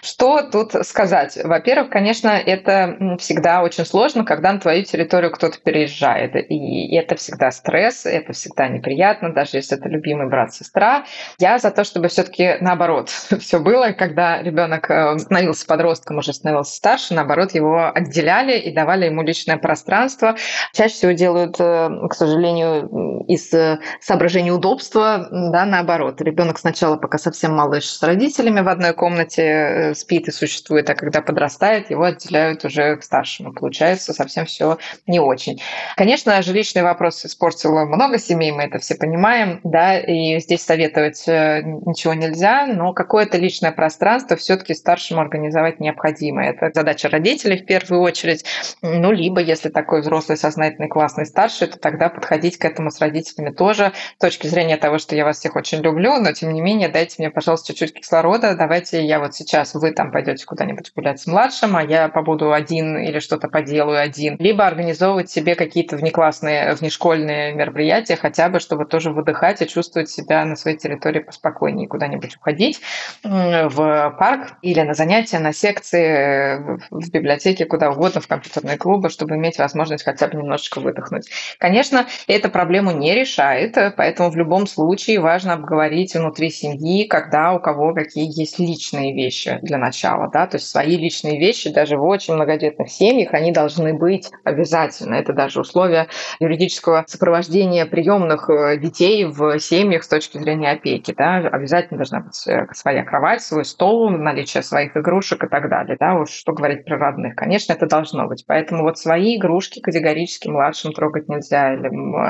Что тут сказать? Во-первых, конечно, это всегда очень сложно, когда на твою территорию кто-то переезжает. И это всегда стресс, это всегда неприятно, даже если это любимый брат-сестра. Я за то, чтобы все-таки наоборот все было, когда ребенок э, становился подростком, уже становился старше, наоборот, его отделяли и давали ему личное пространство. Чаще всего делают, э, к сожалению, из э, соображений удобства, да, наоборот. Ребенок сначала, пока совсем малыш, с родителями в одной комнате э, спит и существует, а когда подрастает, его отделяют уже к старшему. Получается совсем все не очень. Конечно, жилищный вопрос испортил много семей, мы это все понимаем, да, и здесь советовать ничего нельзя, но какое-то личное пространство все-таки старшему организовать необходимо. Это задача родителей в первую очередь. Ну, либо, если такой взрослый, сознательный, классный старший, то тогда подходить к этому с родителями тоже с точки зрения того, что я вас всех очень люблю, но тем не менее дайте мне, пожалуйста, чуть-чуть кислорода, давайте я вот сейчас, вы там пойдете куда-нибудь гулять с младшим, а я побуду один или что-то поделаю один. Либо организовывать себе какие-то внеклассные, внешкольные мероприятия, хотя бы, чтобы тоже выдыхать и чувствовать себя на своей территории поспокойнее, куда-нибудь уходить в парк или на занятия занятия, на секции, в библиотеке, куда угодно, в компьютерные клубы, чтобы иметь возможность хотя бы немножечко выдохнуть. Конечно, эта проблему не решает, поэтому в любом случае важно обговорить внутри семьи, когда у кого какие есть личные вещи для начала. Да? То есть свои личные вещи даже в очень многодетных семьях, они должны быть обязательно. Это даже условия юридического сопровождения приемных э, детей в семьях с точки зрения опеки. Да? Обязательно должна быть э, своя кровать, свой стол, наличие своих игрушек, игрушек и так далее. Да, уж что говорить про родных. Конечно, это должно быть. Поэтому вот свои игрушки категорически младшим трогать нельзя. Или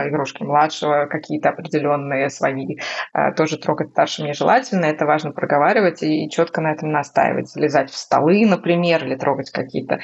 игрушки младшего какие-то определенные свои а, тоже трогать старшим нежелательно. Это важно проговаривать и четко на этом настаивать. Залезать в столы, например, или трогать какие-то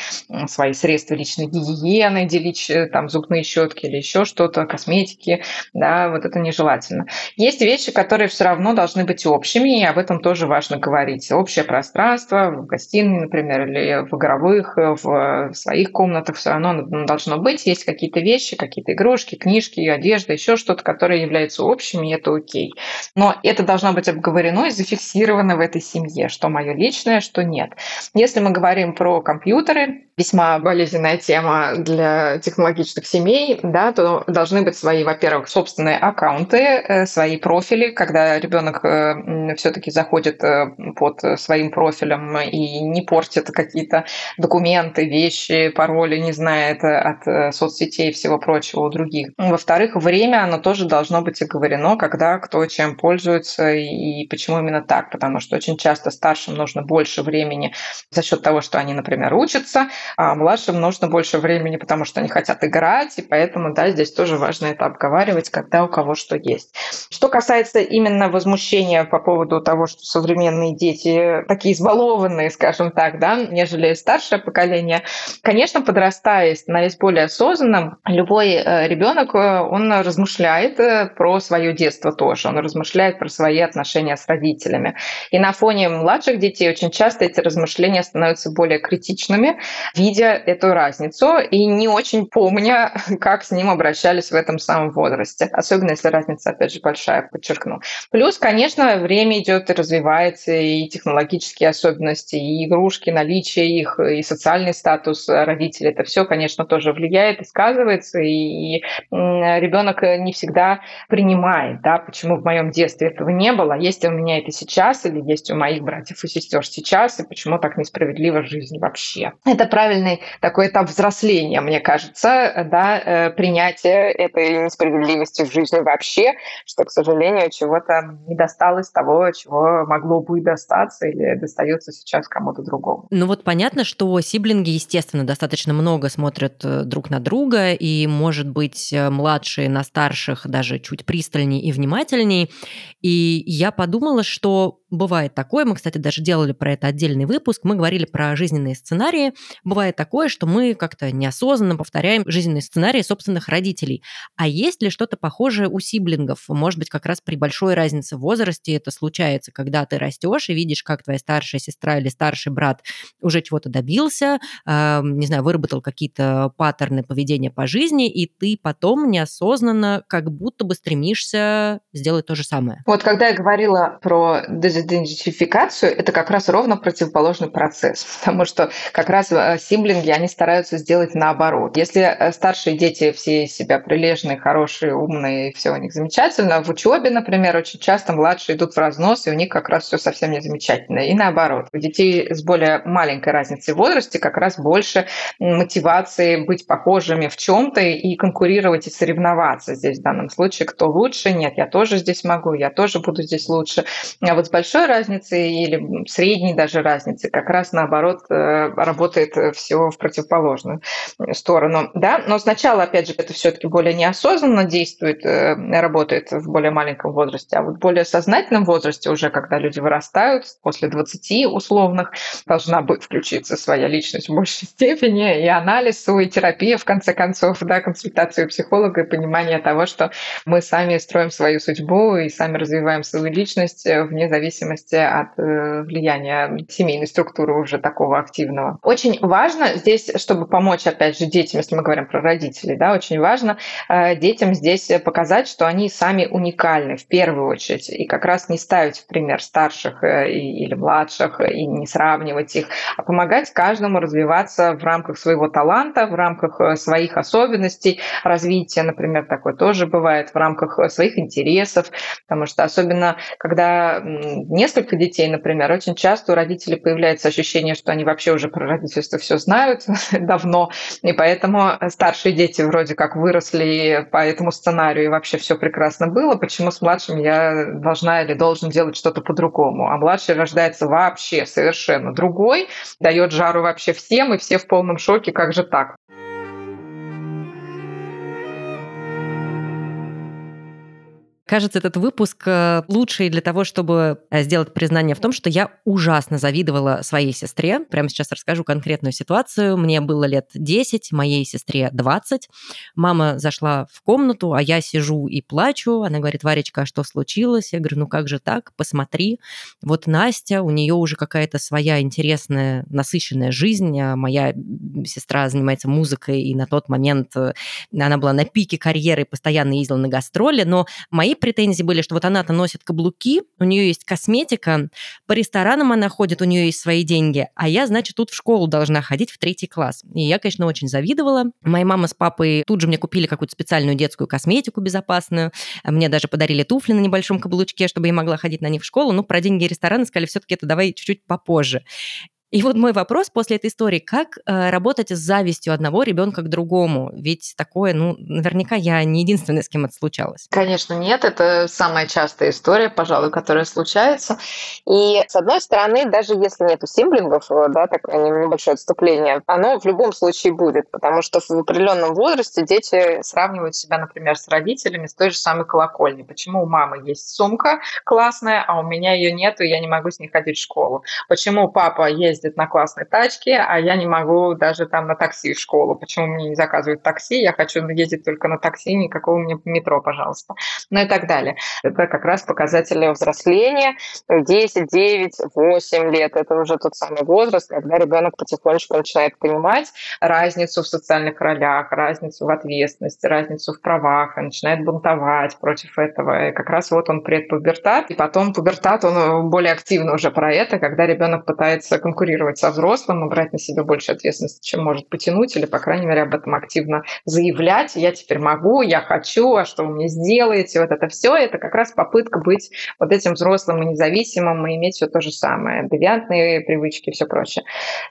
свои средства личной гигиены, делить э, там зубные щетки или еще что-то, косметики. Да, вот это нежелательно. Есть вещи, которые все равно должны быть общими, и об этом тоже важно говорить. Общее пространство, гостиной, например, или в игровых, в своих комнатах все равно должно быть. Есть какие-то вещи, какие-то игрушки, книжки, одежда, еще что-то, которое является общим, и это окей. Но это должно быть обговорено и зафиксировано в этой семье, что мое личное, что нет. Если мы говорим про компьютеры, весьма болезненная тема для технологичных семей, да, то должны быть свои, во-первых, собственные аккаунты, э, свои профили, когда ребенок э, все-таки заходит э, под своим профилем и не портит какие-то документы, вещи, пароли, не знает от соцсетей и всего прочего у других. Во-вторых, время, оно тоже должно быть оговорено, когда кто чем пользуется и почему именно так, потому что очень часто старшим нужно больше времени за счет того, что они, например, учатся, а младшим нужно больше времени, потому что они хотят играть, и поэтому, да, здесь тоже важно это обговаривать, когда у кого что есть. Что касается именно возмущения по поводу того, что современные дети такие избалованные, скажем так, да, нежели старшее поколение, конечно, подрастая, становясь более осознанным, любой э, ребенок, э, он размышляет э, про свое детство тоже, он размышляет про свои отношения с родителями. И на фоне младших детей очень часто эти размышления становятся более критичными, видя эту разницу и не очень помня, как с ним обращались в этом самом возрасте. Особенно если разница, опять же, большая, подчеркну. Плюс, конечно, время идет и развивается, и технологические особенности возрасте, и игрушки, наличие их, и социальный статус родителей, это все, конечно, тоже влияет и сказывается, и ребенок не всегда принимает, да, почему в моем детстве этого не было, есть у меня это сейчас, или есть у моих братьев и сестер сейчас, и почему так несправедливо жизнь вообще. Это правильный такой этап взросления, мне кажется, да, э, принятие этой несправедливости в жизни вообще, что, к сожалению, чего-то не досталось того, чего могло бы достаться или достается сейчас кому-то другому. Ну вот понятно, что сиблинги, естественно, достаточно много смотрят э, друг на друга, и, может быть, э, младшие на старших даже чуть пристальнее и внимательнее. И я подумала, что бывает такое, мы, кстати, даже делали про это отдельный выпуск, мы говорили про жизненные сценарии. Бывает такое, что мы как-то неосознанно повторяем жизненные сценарии собственных родителей. А есть ли что-то похожее у сиблингов? Может быть, как раз при большой разнице в возрасте это случается, когда ты растешь и видишь, как твоя старшая сестра или старший брат уже чего-то добился, э, не знаю, выработал какие-то паттерны поведения по жизни, и ты потом неосознанно как будто бы стремишься сделать то же самое. Вот когда я говорила про дезидентификацию, это как раз ровно противоположный процесс, потому что как раз э, сиблинги, они стараются сделать наоборот. Если э, старшие дети все из себя прилежные, хорошие, умные, все у них замечательно, в учебе, например, очень часто младшие идут в разнос, и у них как раз все совсем не замечательно. И наоборот, у детей с более маленькой разницей в возрасте как раз больше мотивации быть похожими в чем-то и конкурировать и соревноваться здесь в данном случае, кто лучше, нет, я тоже здесь могу, я тоже буду здесь лучше. А вот с большой разницей или средней даже разницей как раз наоборот э, работает все в противоположную сторону. Да? Но сначала, опять же, это все-таки более неосознанно действует, э, работает в более маленьком возрасте, а вот в более сознательном возрасте уже, когда люди вырастают, после 20 условных, должна быть включиться своя личность в большей степени, и анализ, и терапия, в конце концов, да, консультацию психолога и понимание того, что мы сами строим свою судьбу и сами развиваем свою личность вне зависимости от э, влияния семейной структуры уже такого активного. Очень важно здесь, чтобы помочь, опять же, детям, если мы говорим про родителей, да, очень важно э, детям здесь показать, что они сами уникальны в первую очередь, и как раз не ставить в пример старших э, или младших, и не сравнивать их, а помогать каждому развиваться в рамках своего таланта, в рамках своих особенностей развития, например, такое тоже бывает, в рамках своих интересов, потому что особенно, когда несколько детей, например, очень часто у родителей появляется ощущение, что они вообще уже про родительство все знают давно, и поэтому старшие дети вроде как выросли по этому сценарию, и вообще все прекрасно было, почему с младшим я должна или должен делать что-то по-другому, а младший рождается вообще совершенно другой, дает жару вообще всем, и все в полном шоке, как же так? Кажется, этот выпуск э, лучший для того, чтобы э, сделать признание в том, что я ужасно завидовала своей сестре. Прямо сейчас расскажу конкретную ситуацию. Мне было лет 10, моей сестре 20. Мама зашла в комнату, а я сижу и плачу. Она говорит, Варечка, а что случилось? Я говорю, ну как же так? Посмотри. Вот Настя, у нее уже какая-то своя интересная, насыщенная жизнь. А моя сестра занимается музыкой, и на тот момент э, она была на пике карьеры, постоянно ездила на гастроли, но мои претензии были, что вот она-то носит каблуки, у нее есть косметика, по ресторанам она ходит, у нее есть свои деньги, а я, значит, тут в школу должна ходить в третий класс. И я, конечно, очень завидовала. Моя мама с папой тут же мне купили какую-то специальную детскую косметику безопасную, мне даже подарили туфли на небольшом каблучке, чтобы я могла ходить на них в школу. Ну, про деньги ресторана сказали, все-таки это давай чуть-чуть попозже. И вот мой вопрос после этой истории, как э, работать с завистью одного ребенка к другому? Ведь такое, ну, наверняка я не единственная, с кем это случалось. Конечно, нет. Это самая частая история, пожалуй, которая случается. И, с одной стороны, даже если нету симблингов, э, да, такое небольшое отступление, оно в любом случае будет, потому что в определенном возрасте дети сравнивают себя, например, с родителями с той же самой колокольни. Почему у мамы есть сумка классная, а у меня ее нет, и я не могу с ней ходить в школу? Почему у папа есть ездит на классной тачке, а я не могу даже там на такси в школу. Почему мне не заказывают такси? Я хочу ездить только на такси, никакого мне метро, пожалуйста. Ну и так далее. Это как раз показатели взросления. 10, 9, 8 лет – это уже тот самый возраст, когда ребенок потихонечку начинает понимать разницу в социальных ролях, разницу в ответственности, разницу в правах, и начинает бунтовать против этого. И как раз вот он предпубертат, и потом пубертат, он более активно уже про это, когда ребенок пытается конкурировать со взрослым и брать на себя больше ответственности, чем может потянуть, или, по крайней мере, об этом активно заявлять. Я теперь могу, я хочу, а что вы мне сделаете? Вот это все, это как раз попытка быть вот этим взрослым и независимым и иметь все то же самое. Девиантные привычки и все прочее.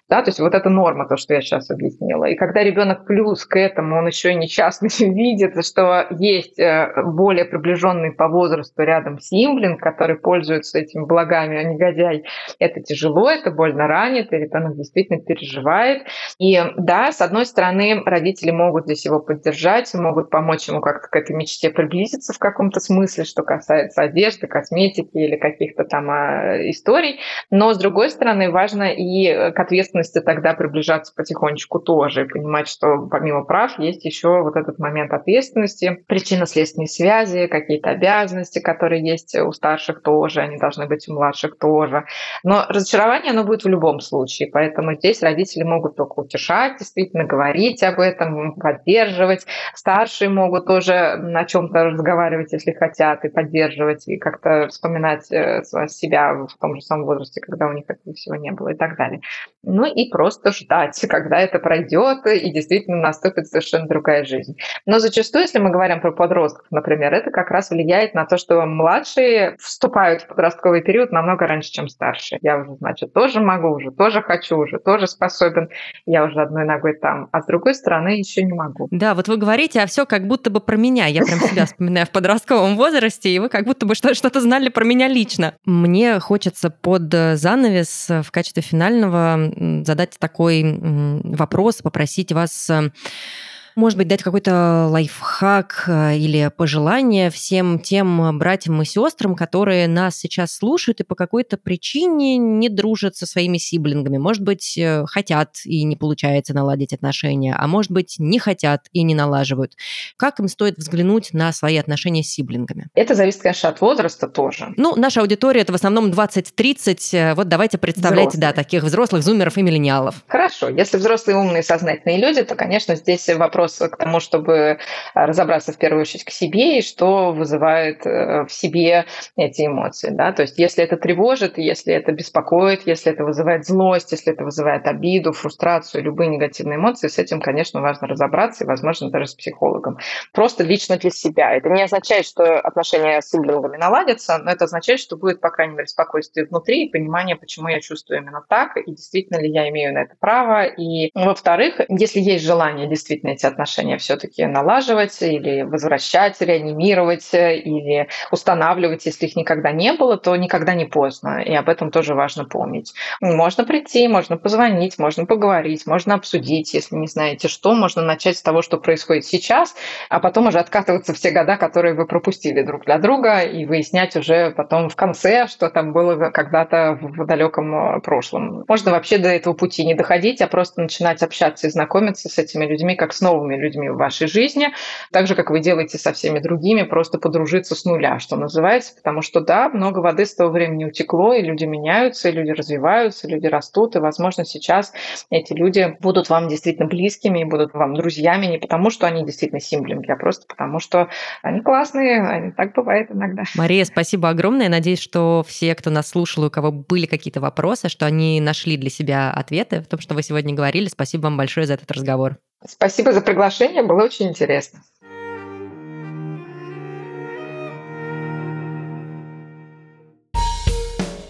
Да, то есть вот это норма, то, что я сейчас объяснила. И когда ребенок плюс к этому, он еще и нечастно видит, что есть э, более приближенный по возрасту рядом симблинг, который пользуется этими благами, а негодяй, это тяжело, это больно ранит, и ребенок действительно переживает. И да, с одной стороны, родители могут здесь его поддержать, могут помочь ему как-то к этой мечте приблизиться в каком-то смысле, что касается одежды, косметики или каких-то там а, историй. Но, с другой стороны, важно и к ответственности тогда приближаться потихонечку тоже, и понимать, что помимо прав есть еще вот этот момент ответственности, причинно-следственные связи, какие-то обязанности, которые есть у старших тоже, они должны быть у младших тоже. Но разочарование, оно будет в любом случае, поэтому здесь родители могут только утешать, действительно говорить об этом, поддерживать. Старшие могут тоже о чем-то разговаривать, если хотят, и поддерживать, и как-то вспоминать э, себя в том же самом возрасте, когда у них этого всего не было и так далее. Ну и просто ждать, когда это пройдет, и действительно наступит совершенно другая жизнь. Но зачастую, если мы говорим про подростков, например, это как раз влияет на то, что младшие вступают в подростковый период намного раньше, чем старшие. Я значит, тоже могу, уже тоже хочу, уже тоже способен, я уже одной ногой там, а с другой стороны еще не могу. Да, вот вы говорите, а все как будто бы про меня. Я прям себя вспоминаю в подростковом возрасте, и вы как будто бы что-то знали про меня лично. Мне хочется под занавес в качестве финального задать такой вопрос, попросить вас может быть, дать какой-то лайфхак э, или пожелание всем тем братьям и сестрам, которые нас сейчас слушают и по какой-то причине не дружат со своими сиблингами. Может быть, э, хотят и не получается наладить отношения, а может быть, не хотят и не налаживают. Как им стоит взглянуть на свои отношения с сиблингами? Это зависит, конечно, от возраста тоже. Ну, наша аудитория это в основном 20-30. Вот давайте представляйте, взрослые. да, таких взрослых зумеров и миллениалов. Хорошо. Если взрослые умные сознательные люди, то, конечно, здесь вопрос вопрос к тому, чтобы а, разобраться в первую очередь к себе и что вызывает э, в себе эти эмоции. Да? То есть если это тревожит, если это беспокоит, если это вызывает злость, если это вызывает обиду, фрустрацию, любые негативные эмоции, с этим, конечно, важно разобраться и, возможно, даже с психологом. Просто лично для себя. Это не означает, что отношения с сиблингами наладятся, но это означает, что будет, по крайней мере, спокойствие внутри и понимание, почему я чувствую именно так, и действительно ли я имею на это право. И, во-вторых, если есть желание действительно эти отношения все-таки налаживать или возвращать, реанимировать или устанавливать, если их никогда не было, то никогда не поздно. И об этом тоже важно помнить. Можно прийти, можно позвонить, можно поговорить, можно обсудить, если не знаете что. Можно начать с того, что происходит сейчас, а потом уже откатываться в те года, которые вы пропустили друг для друга, и выяснять уже потом в конце, что там было когда-то в далеком э, прошлом. Можно вообще до этого пути не доходить, а просто начинать общаться и знакомиться с этими людьми как с новыми новыми людьми в вашей жизни, так же, как вы делаете со всеми другими, просто подружиться с нуля, что называется, потому что, да, много воды с того времени утекло, и люди меняются, и люди развиваются, и люди растут, и, возможно, сейчас эти люди будут вам действительно близкими и будут вам друзьями не потому, что они действительно симблинги, а просто потому, что они классные, они, так бывает иногда. Мария, спасибо огромное. Надеюсь, что все, кто нас слушал, у кого были какие-то вопросы, что они нашли для себя ответы в том, что вы сегодня говорили. Спасибо вам большое за этот разговор. Спасибо за приглашение, было очень интересно.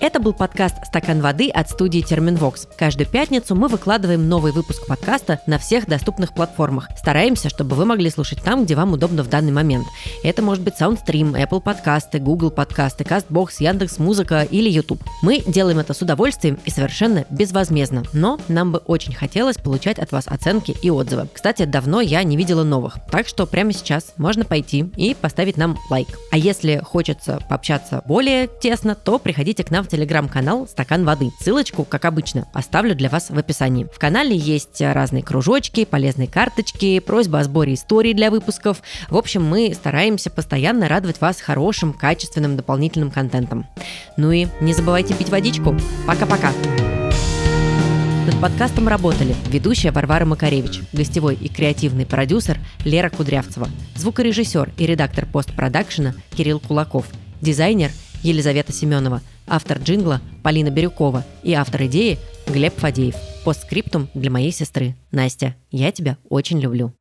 Это был подкаст «Стакан воды» от студии Терминвокс. Каждую пятницу мы выкладываем новый выпуск подкаста на всех доступных платформах. Стараемся, чтобы вы могли слушать там, где вам удобно в данный момент. Это может быть SoundStream, Apple подкасты, Google подкасты, CastBox, Яндекс Музыка или YouTube. Мы делаем это с удовольствием и совершенно безвозмездно, но нам бы очень хотелось получать от вас оценки и отзывы. Кстати, давно я не видела новых, так что прямо сейчас можно пойти и поставить нам лайк. А если хочется пообщаться более тесно, то приходите к нам в телеграм-канал «Стакан воды». Ссылочку, как обычно, оставлю для вас в описании. В канале есть разные кружочки, полезные карточки, просьба о сборе историй для выпусков. В общем, мы стараемся постоянно радовать вас хорошим, качественным дополнительным контентом. Ну и не забывайте пить водичку. Пока-пока! Над подкастом работали ведущая Варвара Макаревич, гостевой и креативный продюсер Лера Кудрявцева, звукорежиссер и редактор постпродакшена Кирилл Кулаков, дизайнер Елизавета Семенова, автор джингла Полина Бирюкова и автор идеи Глеб Фадеев. Постскриптум для моей сестры Настя. Я тебя очень люблю.